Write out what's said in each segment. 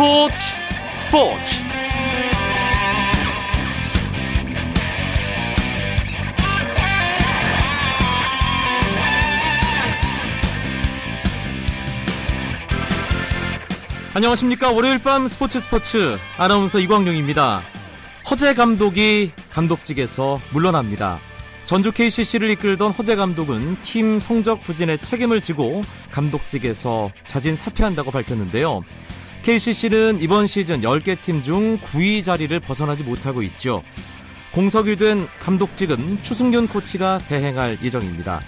스포츠 스포츠. 안녕하십니까. 월요일 밤 스포츠 스포츠. 아나운서 이광용입니다. 허재 감독이 감독직에서 물러납니다. 전주 KCC를 이끌던 허재 감독은 팀 성적 부진에 책임을 지고 감독직에서 자진 사퇴한다고 밝혔는데요. KCC는 이번 시즌 10개 팀 중 9위 자리를 벗어나지 못하고 있죠. 공석이 된 감독직은 추승균 코치가 대행할 예정입니다.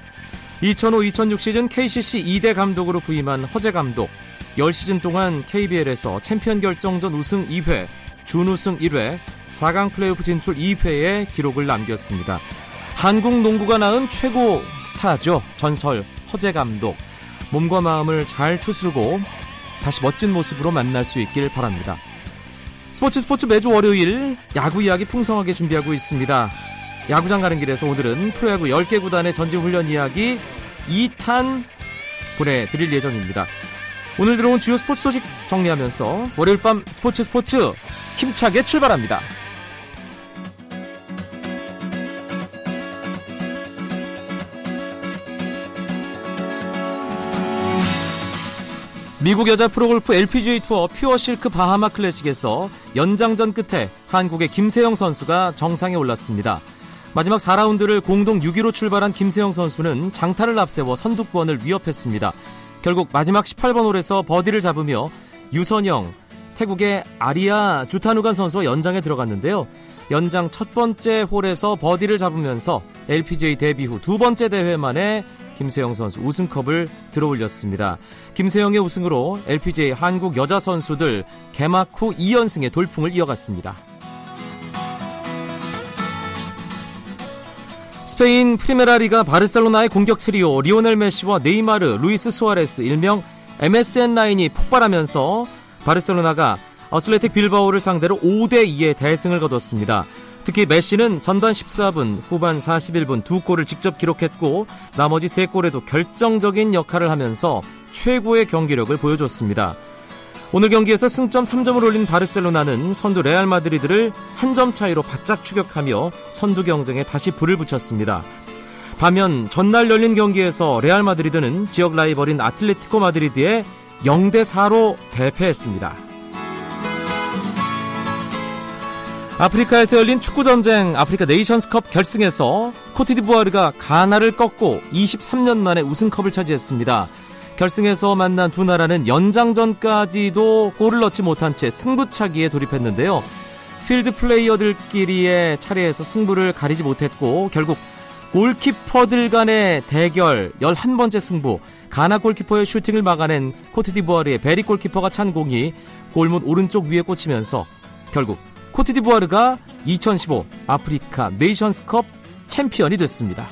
2005-2006 시즌 KCC 2대 감독으로 부임한 허재 감독. 10시즌 동안 KBL에서 챔피언 결정전 우승 2회, 준우승 1회, 4강 플레이오프 진출 2회의 기록을 남겼습니다. 한국 농구가 낳은 최고 스타죠. 전설 허재 감독. 몸과 마음을 잘 추스르고 다시 멋진 모습으로 만날 수 있길 바랍니다. 스포츠 스포츠 매주 월요일 야구 이야기 풍성하게 준비하고 있습니다. 야구장 가는 길에서 오늘은 프로야구 10개 구단의 전지훈련 이야기 2탄 보내드릴 예정입니다. 오늘 들어온 주요 스포츠 소식 정리하면서 월요일 밤 스포츠 스포츠 힘차게 출발합니다. 미국 여자 프로골프 LPGA 투어 퓨어 실크 바하마 클래식에서 연장전 끝에 한국의 김세영 선수가 정상에 올랐습니다. 마지막 4라운드를 공동 6위로 출발한 김세영 선수는 장타를 앞세워 선두권을 위협했습니다. 결국 마지막 18번 홀에서 버디를 잡으며 유선영, 태국의 아리아 주타누간 선수와 연장에 들어갔는데요. 연장 첫 번째 홀에서 버디를 잡으면서 LPGA 데뷔 후 두 번째 대회 만에 김세영 선수 우승컵을 들어올렸습니다. 김세영의 우승으로 LPGA 한국 여자 선수들 개막 후 2연승의 돌풍을 이어갔습니다. 스페인 프리메라리가 바르셀로나의 공격 트리오 리오넬 메시와 네이마르, 루이스 수아레스 일명 MSN 라인이 폭발하면서 바르셀로나가 어슬레틱 빌바오를 상대로 5대 2의 대승을 거뒀습니다. 특히 메시는 전반 14분, 후반 41분 두 골을 직접 기록했고 나머지 세 골에도 결정적인 역할을 하면서 최고의 경기력을 보여줬습니다. 오늘 경기에서 승점 3점을 올린 바르셀로나는 선두 레알 마드리드를 한 점 차이로 바짝 추격하며 선두 경쟁에 다시 불을 붙였습니다. 반면 전날 열린 경기에서 레알 마드리드는 지역 라이벌인 아틀레티코 마드리드에 0대 4로 대패했습니다. 아프리카에서 열린 축구 전쟁 아프리카 네이션스컵 결승에서 코티디부아르가 가나를 꺾고 23년 만에 우승컵을 차지했습니다. 결승에서 만난 두 나라는 연장전까지도 골을 넣지 못한 채 승부차기에 돌입했는데요. 필드 플레이어들끼리의 차례에서 승부를 가리지 못했고 결국 골키퍼들 간의 대결 11번째 승부 가나 골키퍼의 슈팅을 막아낸 코트디부아르의 베리 골키퍼가 찬 공이 골문 오른쪽 위에 꽂히면서 결국 코트디부아르가 2015 아프리카 네이션스컵 챔피언이 됐습니다.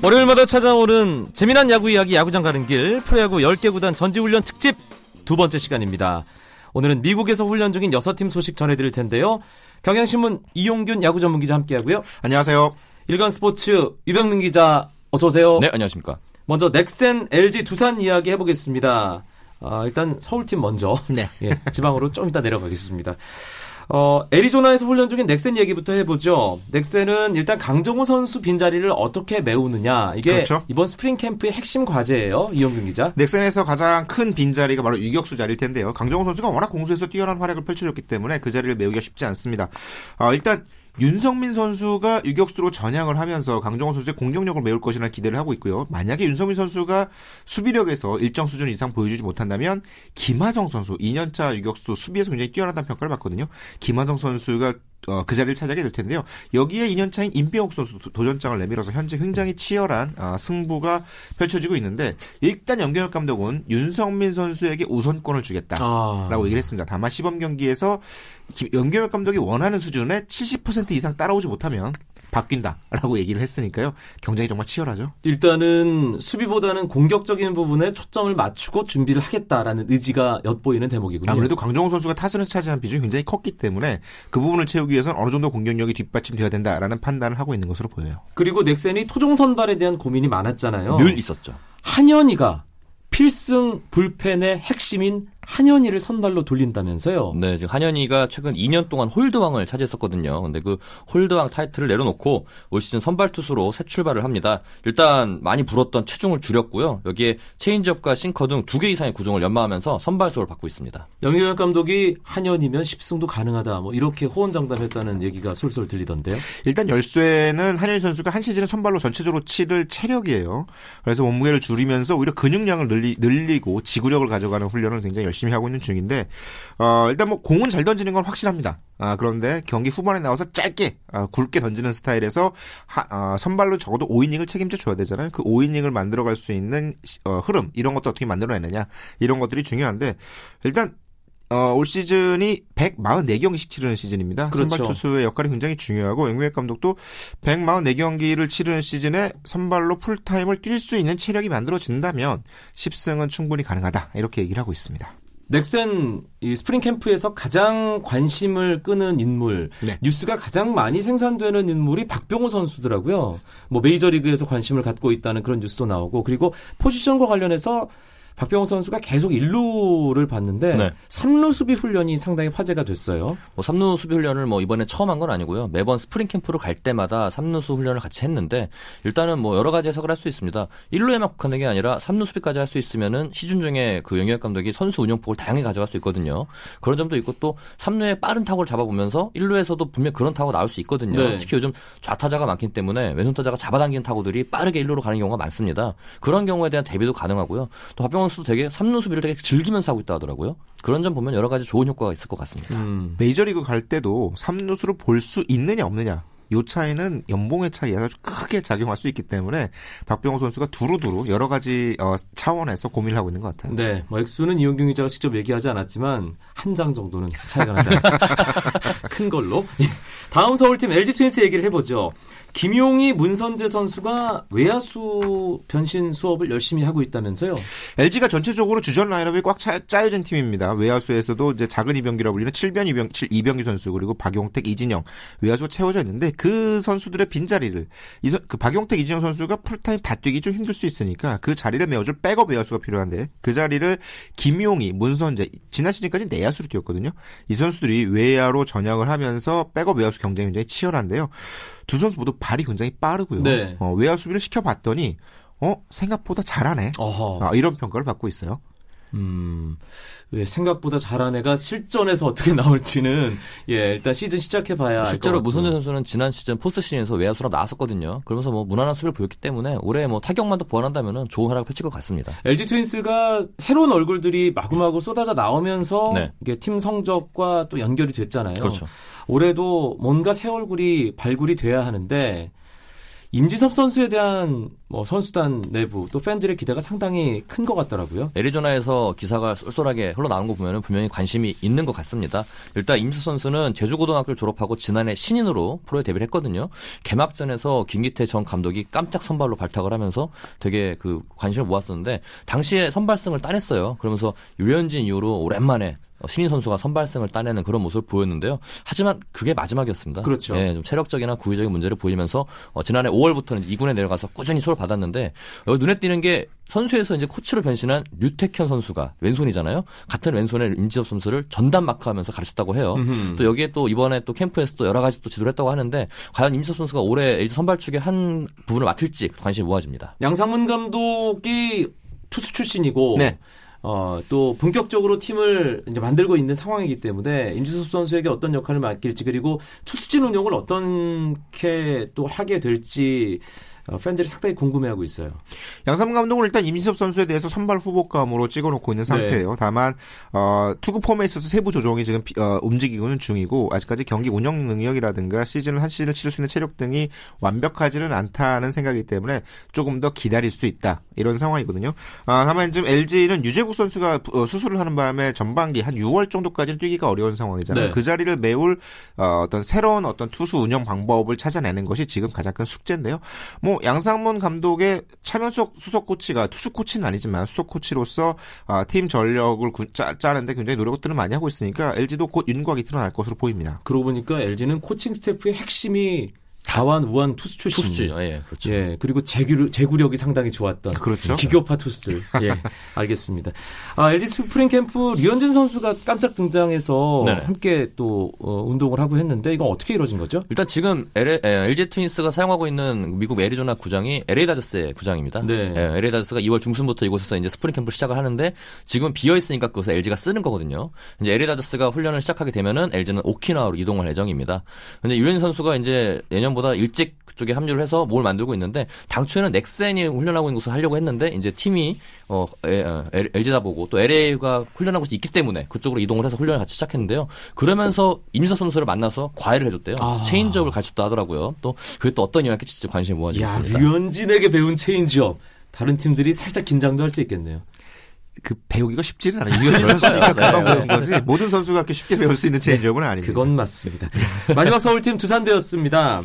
월요일마다 찾아오는 재미난 야구 이야기 야구장 가는 길 프로야구 10개 구단 전지훈련 특집 두 번째 시간입니다. 오늘은 미국에서 훈련 중인 6팀 소식 전해드릴 텐데요. 경향신문 이용균 야구 전문 기자 함께하고요. 안녕하세요. 일간 스포츠 유병민 기자 어서 오세요. 네, 안녕하십니까. 먼저 넥센, LG, 두산 이야기 해보겠습니다. 아, 일단 서울팀 먼저. 네. 예, 지방으로 좀 이따 내려가겠습니다. 어, 애리조나에서 훈련 중인 넥센 얘기부터 해보죠. 넥센은 일단 강정호 선수 빈자리를 어떻게 메우느냐. 이게 그렇죠. 이번 스프링 캠프의 핵심 과제예요. 이영균 기자. 넥센에서 가장 큰 빈자리가 바로 유격수 자리일 텐데요. 강정호 선수가 워낙 공수에서 뛰어난 활약을 펼쳐줬기 때문에 그 자리를 메우기가 쉽지 않습니다. 어, 일단 윤성민 선수가 유격수로 전향을 하면서 강정호 선수의 공격력을 메울 것이라는 기대를 하고 있고요. 만약에 윤성민 선수가 수비력에서 일정 수준 이상 보여주지 못한다면 김하성 선수 2년차 유격수 수비에서 굉장히 뛰어나다는 평가를 받거든요. 김하성 선수가 어, 그 자리를 차지하게 될 텐데요. 여기에 2년차인 임병욱 선수 도전장을 내밀어서 현재 굉장히 치열한 어, 승부가 펼쳐지고 있는데 일단 염경엽 감독은 윤성민 선수에게 우선권을 주겠다라고 아. 얘기를 했습니다. 다만 시범 경기에서 연경엽 감독이 원하는 수준에 70% 이상 따라오지 못하면 바뀐다라고 얘기를 했으니까요. 경쟁이 정말 치열하죠. 일단은 수비보다는 공격적인 부분에 초점을 맞추고 준비를 하겠다라는 의지가 엿보이는 대목이군요. 아무래도 강정호 선수가 타선에서 차지한 비중이 굉장히 컸기 때문에 그 부분을 채우기 위해서는 어느 정도 공격력이 뒷받침되어야 된다라는 판단을 하고 있는 것으로 보여요. 그리고 넥센이 토종 선발에 대한 고민이 많았잖아요. 늘 있었죠. 한현희가 필승 불펜의 핵심인 한현희를 선발로 돌린다면서요? 네, 지금 한현희가 최근 2년 동안 홀드왕을 차지했었거든요. 근데 그 홀드왕 타이틀을 내려놓고 올 시즌 선발 투수로 새 출발을 합니다. 일단 많이 불었던 체중을 줄였고요. 여기에 체인지업과 싱커 등 두 개 이상의 구종을 연마하면서 선발 수업을 받고 있습니다. 염경엽 감독이 한현희면 10승도 가능하다. 뭐 이렇게 호언장담했다는 얘기가 솔솔 들리던데요. 일단 열쇠는 한현희 선수가 한 시즌은 선발로 전체적으로 치를 체력이에요. 그래서 몸무게를 줄이면서 오히려 근육량을 늘리, 늘리고 지구력을 가져가는 훈련을 굉장히 열심히 열심히 하고 있는 중인데 어, 일단 뭐 공은 잘 던지는 건 확실합니다. 아, 그런데 경기 후반에 나와서 짧게 아, 굵게 던지는 스타일에서 하, 아, 선발로 적어도 5이닝을 책임져 줘야 되잖아요. 그 5이닝을 만들어갈 수 있는 어, 흐름 이런 것도 어떻게 만들어내느냐 이런 것들이 중요한데 일단 어, 올 시즌이 144경기씩 치르는 시즌입니다. 그렇죠. 선발 투수의 역할이 굉장히 중요하고 앵무의 감독도 144경기를 치르는 시즌에 선발로 풀타임을 뛸 수 있는 체력이 만들어진다면 10승은 충분히 가능하다. 이렇게 얘기를 하고 있습니다. 넥센 이 스프링 캠프에서 가장 관심을 끄는 인물, 네. 뉴스가 가장 많이 생산되는 인물이 박병호 선수더라고요. 뭐 메이저리그에서 관심을 갖고 있다는 그런 뉴스도 나오고 그리고 포지션과 관련해서 박병호 선수가 계속 일루를 봤는데 네. 3루 수비 훈련이 상당히 화제가 됐어요. 뭐 3루 수비 훈련을 뭐 이번에 처음 한 건 아니고요. 매번 스프링 캠프로 갈 때마다 3루수 훈련을 같이 했는데 일단은 뭐 여러 가지 해석을 할 수 있습니다. 1루에만 국한된 게 아니라 3루 수비까지 할 수 있으면은 시즌 중에 그 영역 감독이 선수 운영폭을 다양하게 가져갈 수 있거든요. 그런 점도 있고 또 3루에 빠른 타구를 잡아보면서 1루에서도 분명 그런 타구가 나올 수 있거든요. 네. 특히 요즘 좌타자가 많기 때문에 왼손 타자가 잡아당기는 타구들이 빠르게 1루로 가는 경우가 많습니다. 그런 경우에 대한 대비도 가능하고요. 또 박병호 선수도 되게 3루 수비를 되게 즐기면서 하고 있다 하더라고요. 그런 점 보면 여러 가지 좋은 효과가 있을 것 같습니다. 음. 메이저리그 갈 때도 3루수를 볼 수 있느냐 없느냐 요 차이는 연봉의 차이에 아주 크게 작용할 수 있기 때문에 박병호 선수가 두루두루 여러 가지 어, 차원에서 고민을 하고 있는 것 같아요. 네, 뭐 액수는 이용경 기자가 직접 얘기하지 않았지만 한 장 정도는 차이가 나지 않을까. 큰 걸로. 다음 서울팀 LG 트윈스 얘기를 해보죠. 김용희, 문선재 선수가 외야수 변신 수업을 열심히 하고 있다면서요? LG가 전체적으로 주전 라인업이 꽉 차, 짜여진 팀입니다. 외야수에서도 이제 작은 이병기라고 불리는 7변 이병, 7 이병기 선수 그리고 박용택, 이진영 외야수가 채워져 있는데 그 선수들의 빈자리를 이, 그 박용택, 이진영 선수가 풀타임 다 뛰기 좀 힘들 수 있으니까 그 자리를 메워줄 백업 외야수가 필요한데 그 자리를 김용의, 문선재 지난 시즌까지 내야수로 뛰었거든요. 이 선수들이 외야로 전향을 하면서 백업 외야수 경쟁이 굉장히 치열한데요. 두 선수 모두 발이 굉장히 빠르고요. 네. 어, 외야 수비를 시켜봤더니 어 생각보다 잘하네. 아, 이런 평가를 받고 있어요. 음, 왜 생각보다 잘한 애가 실전에서 어떻게 나올지는 예 일단 시즌 시작해 봐야 실제로 문선재 선수는 지난 시즌 포스트 시즌에서 외야수로 나왔었거든요. 그러면서 뭐 무난한 수비를 보였기 때문에 올해 뭐 타격만 더 보완한다면은 좋은 활약을 펼칠 것 같습니다. LG 트윈스가 새로운 얼굴들이 마구마구 쏟아져 나오면서 네. 이게 팀 성적과 또 연결이 됐잖아요. 그렇죠. 올해도 뭔가 새 얼굴이 발굴이 돼야 하는데 임지섭 선수에 대한 뭐 선수단 내부 또 팬들의 기대가 상당히 큰 것 같더라고요. 애리조나에서 기사가 쏠쏠하게 흘러나온 거 보면 분명히 관심이 있는 것 같습니다. 일단 임지섭 선수는 제주고등학교를 졸업하고 지난해 신인으로 프로에 데뷔를 했거든요. 개막전에서 김기태 전 감독이 깜짝 선발로 발탁을 하면서 되게 그 관심을 모았었는데 당시에 선발승을 따냈어요. 그러면서 유현진 이후로 오랜만에 어, 신인 선수가 선발승을 따내는 그런 모습을 보였는데요. 하지만 그게 마지막이었습니다. 그렇죠. 예, 좀 체력적이나 구위적인 문제를 보이면서 어, 지난해 5월부터는 2군에 내려가서 꾸준히 수를 받았는데 여기 눈에 띄는 게 선수에서 이제 코치로 변신한 류택현 선수가 왼손이잖아요. 같은 왼손에 임지엽 선수를 전담 마크하면서 가르쳤다고 해요. 음흠. 또 여기에 또 이번에 또 캠프에서 또 여러 가지 또 지도를 했다고 하는데 과연 임지엽 선수가 올해 LG 선발 축의 한 부분을 맡을지 관심이 모아집니다. 양상문 감독이 투수 출신이고 네. 어, 또 본격적으로 팀을 이제 만들고 있는 상황이기 때문에 임주섭 선수에게 어떤 역할을 맡길지 그리고 투수진 운영을 어떻게 또 하게 될지 어, 팬들이 상당히 궁금해하고 있어요. 양삼 감독은 일단 임신섭 선수에 대해서 선발 후보감으로 찍어놓고 있는 상태예요. 네. 다만 어, 투구 폼에 있어서 세부 조정이 지금 비- 어, 움직이고는 중이고 아직까지 경기 운영 능력이라든가 시즌을 한 시즌을 치를 수 있는 체력 등이 완벽하지는 않다는 생각이기 때문에 조금 더 기다릴 수 있다 이런 상황이거든요. 아, 다만 지금 LG는 유재국 선수가 부- 어, 수술을 하는 바람에 전반기 한 6월 정도까지는 뛰기가 어려운 상황이잖아요. 네. 그 자리를 메울 어, 어떤 새로운 어떤 투수 운영 방법을 찾아내는 것이 지금 가장 큰 숙제인데요. 뭐 양상문 감독의 차면석 수석 코치가 투수 코치는 아니지만 수석 코치로서 아, 팀 전력을 구- 짜, 짜는데 굉장히 노력들을 많이 하고 있으니까 LG도 곧 윤곽이 드러날 것으로 보입니다. 그러고 보니까 LG는 코칭 스태프의 핵심이 다 우완 투수 출신. 투수지. 예, 그렇죠. 예, 그리고 제구, 제구력이 상당히 좋았던 그렇죠. 기교파 투수들. 예, 알겠습니다. 아, LG 스프링 캠프 류현진 선수가 깜짝 등장해서 네네. 함께 또 어, 운동을 하고 했는데 이건 어떻게 이루어진 거죠? 일단 지금 LA, 에, LG 트윈스가 사용하고 있는 미국 애리조나 구장이 LA 다저스의 구장입니다. 네. 예, LA 다저스가 2월 중순부터 이곳에서 이제 스프링 캠프를 시작을 하는데 지금 비어 있으니까 그것을 LG가 쓰는 거거든요. 이제 LA 다저스가 훈련을 시작하게 되면은 LG는 오키나와로 이동할 예정입니다. 근데 류현진 선수가 이제 예년 보다 일찍 그쪽에 합류를 해서 몸을 만들고 있는데 당초에는 넥센이 훈련하고 있는 곳을 하려고 했는데 이제 팀이 어, 에, 어, LG다 보고 또 LA가 훈련하고 있기 때문에 그쪽으로 이동을 해서 훈련을 같이 시작했는데요. 그러면서 임지섭 선수를 만나서 과외를 해줬대요. 아. 체인지업을 가르쳤다 하더라고요. 또 그게 또 어떤 영향을 끼칠지 관심이 야, 모아지겠습니다. 류현진에게 배운 체인지업. 다른 팀들이 살짝 긴장도 할 수 있겠네요. 그 배우기가 쉽지는 않아요. 선수니까 금방 네. 배운 거지. 모든 선수가 그렇게 쉽게 배울 수 있는 체인지업은 아닙니다. 그건 맞습니다. 마지막 서울팀 두산배였습니다.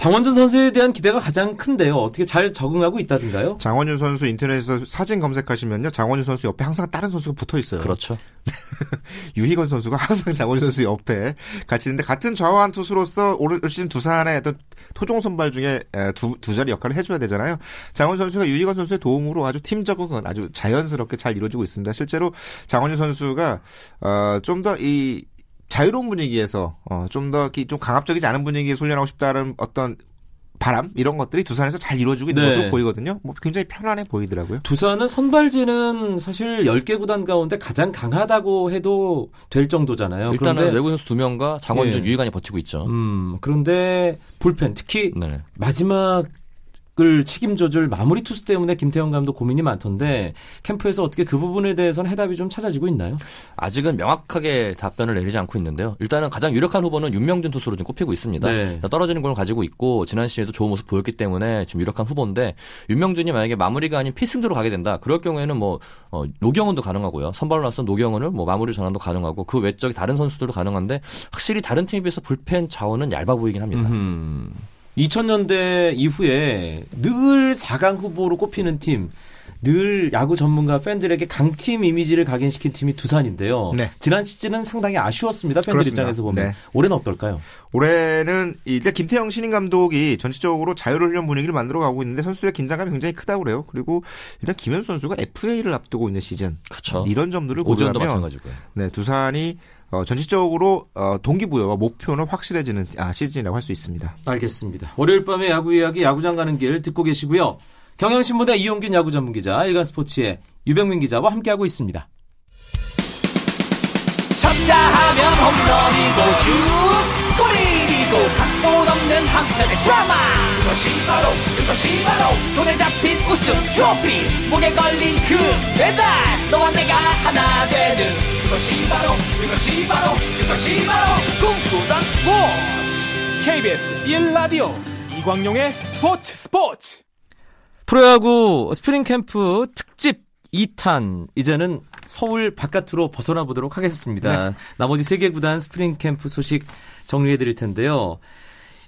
장원준 선수에 대한 기대가 가장 큰데요. 어떻게 잘 적응하고 있다든가요? 장원준 선수 인터넷에서 사진 검색하시면요. 장원준 선수 옆에 항상 다른 선수가 붙어 있어요. 그렇죠. 유희건 선수가 항상 장원준 선수 옆에 같이 있는데 같은 좌완 투수로서 올 시즌 두산의 어떤 토종 선발 중에 에, 두, 두 자리 역할을 해줘야 되잖아요. 장원준 선수가 유희건 선수의 도움으로 아주 팀 적응은 아주 자연스럽게 잘 이루어지고 있습니다. 실제로 장원준 선수가 어, 좀더 이 자유로운 분위기에서 어, 좀더좀 강압적이지 않은 분위기에서 훈련하고 싶다는 어떤 바람 이런 것들이 두산에서 잘 이루어지고 있는 네. 것으로 보이거든요. 뭐 굉장히 편안해 보이더라고요. 두산은 선발진은 사실 10개 구단 가운데 가장 강하다고 해도 될 정도잖아요. 일단은 그런데, 외국 선수 두 명과 장원준, 예. 유희관이 버티고 있죠. 음, 그런데 불펜, 특히 네. 마지막 을 책임져줄 마무리 투수 때문에 김태형 감독 고민이 많던데 캠프에서 어떻게 그 부분에 대해서는 해답이 좀 찾아지고 있나요? 아직은 명확하게 답변을 내리지 않고 있는데요. 일단은 가장 유력한 후보는 윤명준 투수로 지금 꼽히고 있습니다. 네. 떨어지는 공을 가지고 있고 지난 시즌에도 좋은 모습 보였기 때문에 지금 유력한 후보인데 윤명준이 만약에 마무리가 아닌 필승조로 가게 된다. 그럴 경우에는 뭐 어, 노경은도 가능하고요. 선발로 나선 노경은을 뭐 마무리 전환도 가능하고 그 외적인 다른 선수들도 가능한데 확실히 다른 팀에 비해서 불펜 자원은 얇아 보이긴 합니다. 음. 2000년대 이후에 늘 4강 후보로 꼽히는 팀, 늘 야구 전문가 팬들에게 강팀 이미지를 각인시킨 팀이 두산인데요. 네. 지난 시즌은 상당히 아쉬웠습니다. 팬들 그렇습니다. 입장에서 보면. 네. 올해는 어떨까요? 올해는 일단 김태형 신인 감독이 전체적으로 자유훈련 분위기를 만들어 가고 있는데 선수들의 긴장감이 굉장히 크다고 그래요. 그리고 일단 김현수 선수가 FA를 앞두고 있는 시즌. 그렇죠. 이런 점들을 마찬가지고요. 네, 두산이 어, 전체적으로 어, 동기부여와 목표는 확실해지는 아, 시즌이라고 할 수 있습니다. 알겠습니다. 월요일 밤에 야구 이야기 야구장 가는 길 듣고 계시고요. 경향신문의 이용균 야구 전문 기자, 일간스포츠의 유병민 기자와 함께하고 있습니다. 쳤다 하면 홈런이고 슛 골이고 각본 없는 한편의 드라마 그것이 바로 그것이 바로 손에 잡힌 우승 트로피 목에 걸린 그 배달 너와 내가 하나 되는 그것이 바로 그것이 바로 그것이 바로 꿈꾸던 스포츠 KBS 1라디오 이광용의 스포츠 스포츠 프로야구 스프링 캠프 특집 2탄 이제는 서울 바깥으로 벗어나 보도록 하겠습니다. 나머지 세개 구단 스프링 캠프 소식 정리해 드릴 텐데요.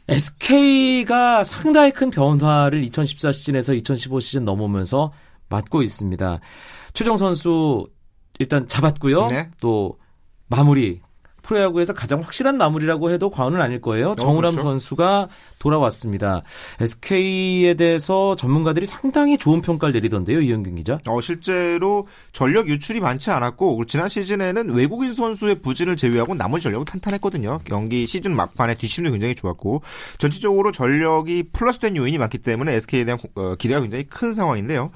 SK가 상당히 큰 변화를 2014 시즌에서 2015 시즌 넘어오면서 맞고 있습니다. 최정 선수 일단 잡았고요. 네. 또 마무리 프로야구에서 가장 확실한 마무리라고 해도 과언은 아닐 거예요. 정우람 그렇죠. 선수가 돌아왔습니다. SK에 대해서 전문가들이 상당히 좋은 평가를 내리던데요, 이현균 기자. 어, 실제로 전력 유출이 많지 않았고 지난 시즌에는 외국인 선수의 부진을 제외하고 나머지 전력은 탄탄했거든요. 경기 시즌 막판에 뒷심도 굉장히 좋았고 전체적으로 전력이 플러스된 요인이 많기 때문에 SK에 대한 어, 기대가 굉장히 큰 상황인데요.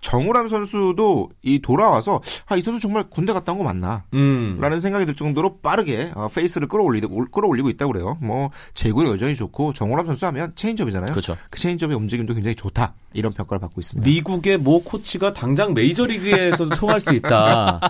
정우람 선수도 이 돌아와서 아 이 선수 정말 군대 갔다 온 거 맞나? 음. 라는 생각이 들 정도로 빠르게 어, 페이스를 끌어올리고 끌어올리고 있다고 그래요. 뭐 제구 여전히 좋고 정우람 선수 하면 체인지업이잖아요. 그렇죠. 그 체인지업의 움직임도 굉장히 좋다. 이런 평가를 받고 있습니다. 미국의 모 코치가 당장 메이저리그에서도 통할 수 있다.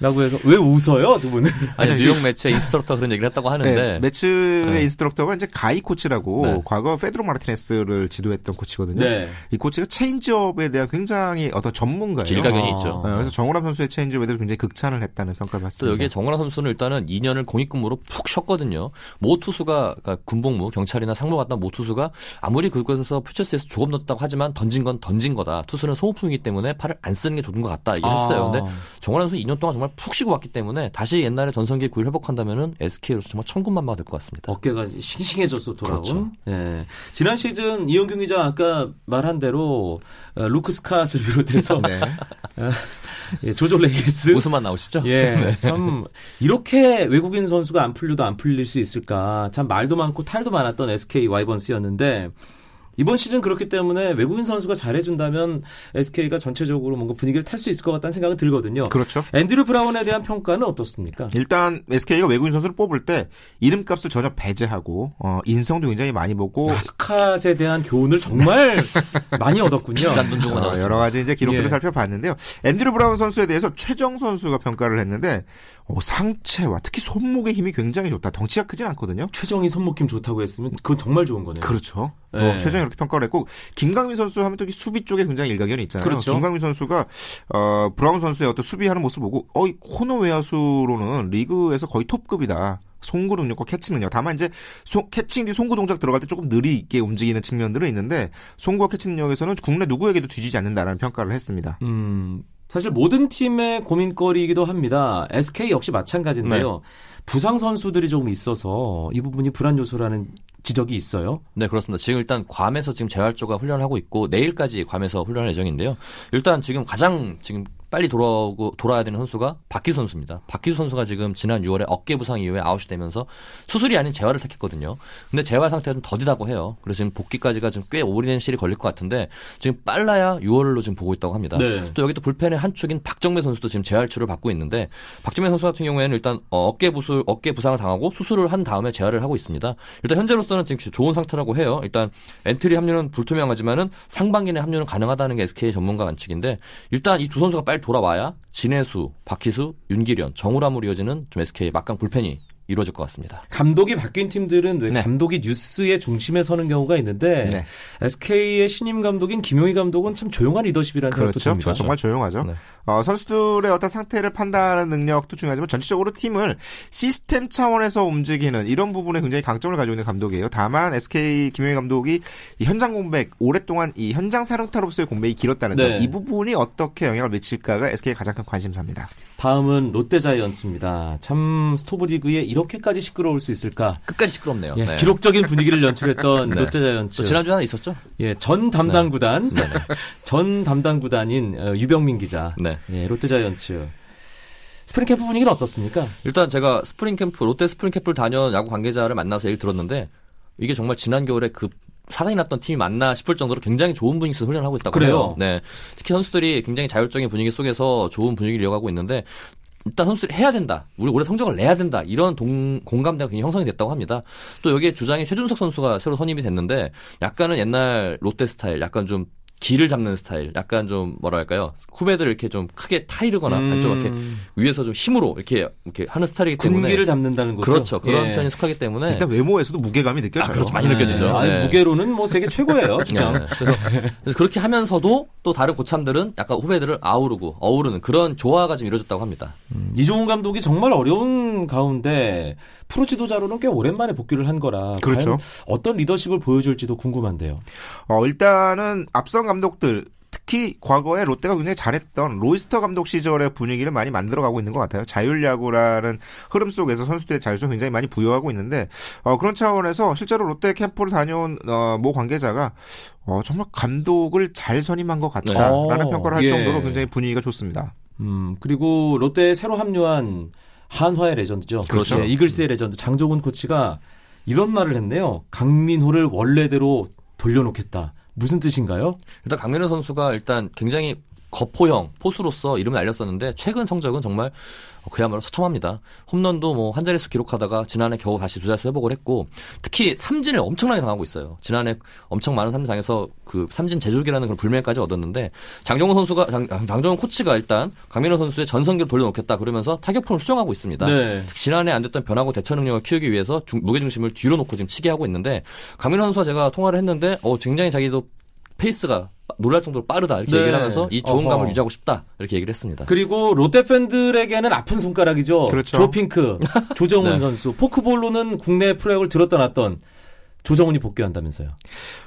라고 해서 왜 웃어요 두 분은? 아니 뉴욕 메츠의 인스트럭터 그런 얘기를 했다고 하는데 네, 메츠의 네. 인스트럭터가 이제 가이 코치라고 네. 과거 페드로 마르티네스를 지도했던 코치거든요. 네. 이 코치가 체인지업에 대한 굉장히 어떤 전문가예요. 일가견이 아. 있죠. 네, 그래서 정우람 선수의 체인지업에 대해서 굉장히 극찬을 했다는 평가를 또 받습니다. 여기에 정원아 선수는 일단은 2년을 공익근무로 푹 쉬었거든요. 모 투수가 그러니까 군복무, 경찰이나 상무 갔던 모 투수가 아무리 그곳에서 퓨처스에서 조금 넣었다고 하지만 던진 건 던진 거다. 투수는 소모품이기 때문에 팔을 안 쓰는 게 좋은 것 같다. 얘기를 했어요. 근데 정원아 선수 2년 동안 정말 푹 쉬고 왔기 때문에 다시 옛날에 전성기 구위를 회복한다면은 SK로서 정말 천군만마가 될 것 같습니다. 어깨가 싱싱해져서 돌아온. 그렇죠. 예. 지난 시즌 이영경 기자 아까 말한 대로 어, 루크 스캇을 비롯해서 네. 예, 조조 레이예스 웃음만 나오시죠? 예, 참 이렇게 외국인 선수가 안 풀려도 안 풀릴 수 있을까? 참 말도 많고 탈도 많았던 SK 와이번스였는데 이번 시즌 그렇기 때문에 외국인 선수가 잘해준다면 SK가 전체적으로 뭔가 분위기를 탈 수 있을 것 같다는 생각은 들거든요. 그렇죠. 앤드류 브라운에 대한 평가는 어떻습니까? 일단 SK가 외국인 선수를 뽑을 때 이름값을 전혀 배제하고 어, 인성도 굉장히 많이 보고 마 스캇에 대한 교훈을 정말 많이 얻었군요. 비싼 돈 주고 어. 여러 가지 이제 기록들을 예. 살펴봤는데요. 앤드류 브라운 선수에 대해서 최정 선수가 평가를 했는데 어, 상체와 특히 손목의 힘이 굉장히 좋다. 덩치가 크진 않거든요. 최정이 손목 힘 좋다고 했으면 그건 정말 좋은 거네요. 그렇죠. 네. 어, 최정이 이렇게 평가를 했고 김강민 선수 하면 또이 수비 쪽에 굉장히 일가견이 있잖아요. 그렇죠. 김강민 선수가 어, 브라운 선수의 어떤 수비하는 모습 보고 어, 이 코너 외야수로는 리그에서 거의 톱급이다. 송구 능력과 캐치 능력. 다만 이제 송- 캐칭 뒤 송구 동작 들어갈 때 조금 느리게 움직이는 측면들은 있는데 송구와 캐치 능력에서는 국내 누구에게도 뒤지지 않는다라는 평가를 했습니다. 음, 사실 모든 팀의 고민거리이기도 합니다. SK 역시 마찬가지인데요. 부상 선수들이 조금 있어서 이 부분이 불안 요소라는 지적이 있어요. 네, 그렇습니다. 지금 일단 괌에서 지금 재활조가 훈련을 하고 있고 내일까지 괌에서 훈련할 예정인데요. 일단 지금 가장 지금 빨리 돌아오고 돌아야 되는 선수가 박희수 선수입니다. 박희수 선수가 지금 지난 6월에 어깨 부상 이후에 아웃이 되면서 수술이 아닌 재활을 택했거든요. 근데 재활 상태가 좀 더디다고 해요. 그래서 지금 복귀까지가 좀꽤 오랜 시일이 걸릴 것 같은데 지금 빨라야 6월로 지금 보고 있다고 합니다. 네. 또 여기 또 불펜의 한 축인 박정배 선수도 지금 재활 치료를 받고 있는데 박정배 선수 같은 경우에는 일단 어, 어깨 부술 어깨 부상을 당하고 수술을 한 다음에 재활을 하고 있습니다. 일단 현재로서는 지금 좋은 상태라고 해요. 일단 엔트리 합류는 불투명하지만은 상반기 내 합류는 가능하다는 게 SK 전문가 관측인데 일단 이 두 선수가 빨리 돌아와야 진해수, 박희수, 윤길현, 정우람으로 이어지는 좀 SK 막강 불펜이 이루어질 것 같습니다. 감독이 바뀐 팀들은 왜 네. 감독이 뉴스의 중심에 서는 경우가 있는데 네. SK의 신임 감독인 김용희 감독은 참 조용한 리더십이라는 생각도 그렇죠. 듭니다. 정말 조용하죠. 네. 어, 선수들의 어떤 상태를 판단하는 능력도 중요하지만 전체적으로 팀을 시스템 차원에서 움직이는 이런 부분에 굉장히 강점을 가지고 있는 감독이에요. 다만 SK 김영희 감독이 이 현장 공백 오랫동안 이 현장 사령타로서의 공백이 길었다는 네. 점, 이 부분이 어떻게 영향을 미칠까가 SK의 가장 큰 관심사입니다. 다음은 롯데자이언츠입니다. 참 스토브리그에 이렇게까지 시끄러울 수 있을까? 끝까지 시끄럽네요. 예, 네. 기록적인 분위기를 연출했던 네. 롯데자이언츠. 또 지난주 하나 있었죠? 예, 전 담당 구단, 네네. 전 담당 구단인 어, 유병민 기자. 네. 예, 롯데자이언츠. 스프링 캠프 분위기는 어떻습니까? 일단 제가 스프링 캠프 롯데 스프링 캠프를 다녀온 야구 관계자를 만나서 얘기를 들었는데 이게 정말 지난 겨울에 그 사단이 났던 팀이 맞나 싶을 정도로 굉장히 좋은 분위기에서 훈련을 하고 있다고 그래요? 해요. 네. 특히 선수들이 굉장히 자율적인 분위기 속에서 좋은 분위기를 이어가고 있는데 일단 선수들이 해야 된다. 우리 올해 성적을 내야 된다. 이런 동, 공감대가 굉장히 형성이 됐다고 합니다. 또 여기에 주장이 최준석 선수가 새로 선임이 됐는데 약간은 옛날 롯데 스타일, 약간 좀 기를 잡는 스타일, 약간 좀 뭐랄까요 후배들 이렇게 좀 크게 타이르거나 아니 좀 이렇게 위에서 좀 힘으로 이렇게 이렇게 하는 스타일이기 때문에 군기를 잡는다는 거죠. 그렇죠 그런 예. 편에 속하기 때문에 일단 외모에서도 무게감이 느껴져요. 아, 그렇죠. 많이 느껴지죠. 네. 아니, 네. 무게로는 뭐 세계 최고예요, 주장. 네. 그래서, 그래서 그렇게 하면서도 또 다른 고참들은 약간 후배들을 아우르고 어우르는 그런 조화가 좀 이루어졌다고 합니다. 이종훈 감독이 정말 어려운 가운데 프로 지도자로는 꽤 오랜만에 복귀를 한 거라 그렇죠. 어떤 리더십을 보여줄지도 궁금한데요. 어, 일단은 앞선 감독들 특히 과거에 롯데가 굉장히 잘했던 로이스터 감독 시절의 분위기를 많이 만들어가고 있는 것 같아요. 자율야구라는 흐름 속에서 선수들의 자율성 굉장히 많이 부여하고 있는데 어, 그런 차원에서 실제로 롯데 캠프를 다녀온 어, 모 관계자가 어, 정말 감독을 잘 선임한 것 같다라는 네. 평가를 할 예. 정도로 굉장히 분위기가 좋습니다. 음, 그리고 롯데에 새로 합류한 한화의 레전드죠. 그렇죠. 네, 이글스의 레전드 장종훈 코치가 이런 말을 했네요. 강민호를 원래대로 돌려놓겠다. 무슨 뜻인가요? 일단 강민호 선수가 일단 굉장히 거포형 포수로서 이름을 알렸었는데 최근 성적은 정말 그야말로 처참합니다. 홈런도 뭐 한 자릿수 기록하다가 지난해 겨우 다시 두 자릿수 회복을 했고 특히 삼진을 엄청나게 당하고 있어요. 지난해 엄청 많은 삼진 당해서 그 삼진 제조기라는 그런 별명까지 얻었는데 장종훈 선수가 장, 장종훈 코치가 일단 강민호 선수의 전성기를 돌려놓겠다 그러면서 타격폼을 수정하고 있습니다. 네. 지난해 안 됐던 변화구 대처 능력을 키우기 위해서 중- 무게 중심을 뒤로 놓고 지금 치게 하고 있는데 강민호 선수와 제가 통화를 했는데 어 굉장히 자기도 페이스가 놀랄 정도로 빠르다 이렇게 네. 얘기를 하면서 이 좋은 어허. 감을 유지하고 싶다 이렇게 얘기를 했습니다. 그리고 롯데 팬들에게는 아픈 손가락이죠. 그렇죠. 조핑크, 조정훈 네. 선수. 포크볼로는 국내 프로야구를 들었다 놨던 조정훈이 복귀한다면서요.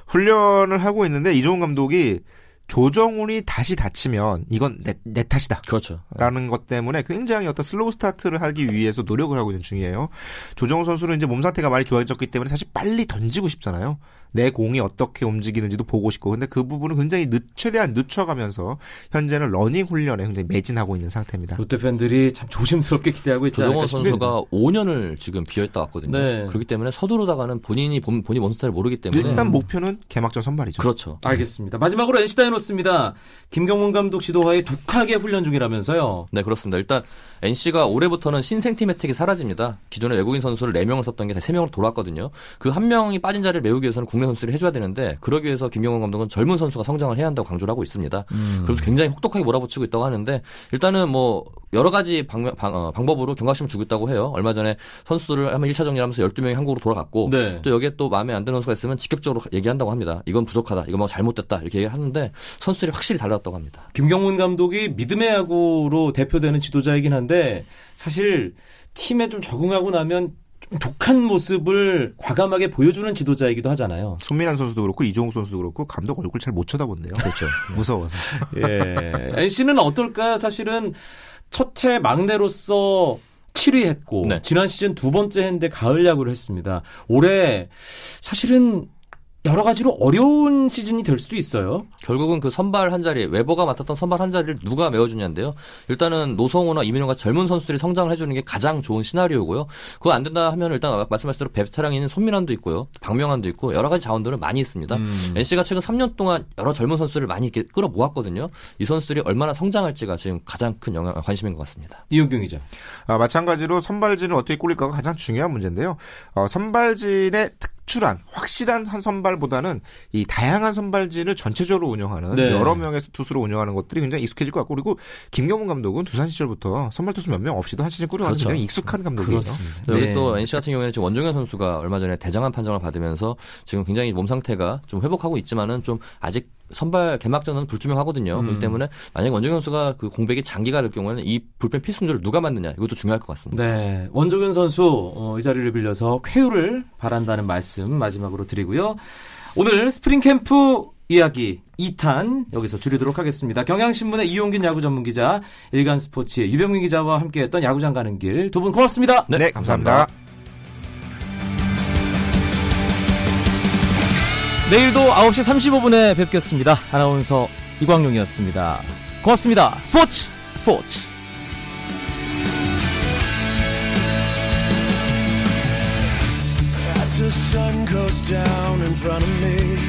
훈련을 하고 있는데 이종운 감독이 조정훈이 다시 다치면 이건 내, 내 탓이다. 그렇죠. 라는 것 때문에 굉장히 어떤 slow start를 하기 위해서 노력을 하고 있는 중이에요. 조정훈 선수는 이제 몸 상태가 많이 좋아졌기 때문에 사실 빨리 던지고 싶잖아요. 내 공이 어떻게 움직이는지도 보고 싶고. 근데 그 부분은 굉장히 늦, 최대한 늦춰가면서 현재는 러닝 훈련에 굉장히 매진하고 있는 상태입니다. 롯데 팬들이 참 조심스럽게 기대하고 있지 않을까 싶습니다. 선수가 5년을 지금 비어있다 왔거든요. 네. 그렇기 때문에 서두르다가는 본인이 본, 본인 몸 스타일을 모르기 때문에 일단 목표는 개막전 선발이죠. 그렇죠. 알겠습니다. 마지막으로 NC 다이노 스입니다. 김경문 감독 지도하에 독하게 훈련 중이라면서요. 네, 그렇습니다. 일단 NC가 올해부터는 신생팀 혜택이 사라집니다. 기존에 외국인 선수를 4명을 썼던 게 3명으로 돌아왔거든요. 그 한 명이 빠진 자리를 메우기 위해서는 국내 선수를 해줘야 되는데 그러기 위해서 김경원 감독은 젊은 선수가 성장을 해야 한다고 강조를 하고 있습니다. 그래서 굉장히 혹독하게 몰아붙이고 있다고 하는데 일단은 뭐 여러 가지 방, 법으로 경각심을 주고 있다고 해요. 얼마 전에 선수들을 한번 1차 정리하면서 12명이 한국으로 돌아갔고 네. 또 여기에 또 마음에 안 드는 선수가 있으면 직격적으로 얘기한다고 합니다. 이건 부족하다. 이건 뭐 잘못됐다. 이렇게 얘기하는데 선수들이 확실히 달라졌다고 합니다. 김경문 감독이 믿음의 야구로 대표되는 지도자이긴 한데 사실 팀에 좀 적응하고 나면 좀 독한 모습을 과감하게 보여주는 지도자이기도 하잖아요. 손민환 선수도 그렇고 이종욱 선수도 그렇고 감독 얼굴 잘 못 쳐다본대요. 그렇죠. 무서워서. 예. NC는 어떨까요? 사실은 첫해 막내로서 7위 했고 네. 지난 시즌 두 번째 했는데 가을 야구를 했습니다. 올해 사실은 여러 가지로 어려운 시즌이 될 수도 있어요. 결국은 그 선발 한 자리, 웨버가 맡았던 선발 한 자리를 누가 메워주냐인데요. 일단은 노성호나 이민호 같은 젊은 선수들이 성장을 해주는 게 가장 좋은 시나리오고요. 그거 안 된다 하면 일단 말씀하신 대로 베테랑이 있는 손민환도 있고요. 박명환도 있고 여러 가지 자원들은 많이 있습니다. NC가 최근 3년 동안 여러 젊은 선수를 많이 이렇게 끌어 모았거든요. 이 선수들이 얼마나 성장할지가 지금 가장 큰 영향, 관심인 것 같습니다. 이용경 기자. 아, 마찬가지로 선발진을 어떻게 꾸릴까가 가장 중요한 문제인데요. 어, 선발진의 특 출한 확실한 한 선발보다는 이 다양한 선발진을 전체적으로 운영하는 네. 여러 명의 투수로 운영하는 것들이 굉장히 익숙해질 것 같고 그리고 김경문 감독은 두산 시절부터 선발 투수 몇 명 없이도 한 시즌 꾸려가는 그렇죠. 굉장히 익숙한 감독이에요. 여기 네. 또 NC 같은 경우에는 지금 원종현 선수가 얼마 전에 대장암 판정을 받으면서 지금 굉장히 몸 상태가 좀 회복하고 있지만은 좀 아직 선발 개막전은 불투명하거든요. 음. 그렇기 때문에 만약에 원종현 선수가 그 공백이 장기가 될 경우에는 이 불펜 필승조를 누가 만드냐 이것도 중요할 것 같습니다. 네, 원종현 선수 어, 이 자리를 빌려서 쾌유를 바란다는 말씀 마지막으로 드리고요. 오늘 스프링 캠프 이야기 2탄 여기서 줄이도록 하겠습니다. 경향신문의 이용균 야구 전문 기자, 일간스포츠의 유병민 기자와 함께했던 야구장 가는 길 두 분 고맙습니다. 네, 감사합니다. 내일도 9시 35분에 뵙겠습니다. 아나운서 이광용이었습니다. 고맙습니다. 스포츠 스포츠. Sun goes down in front of me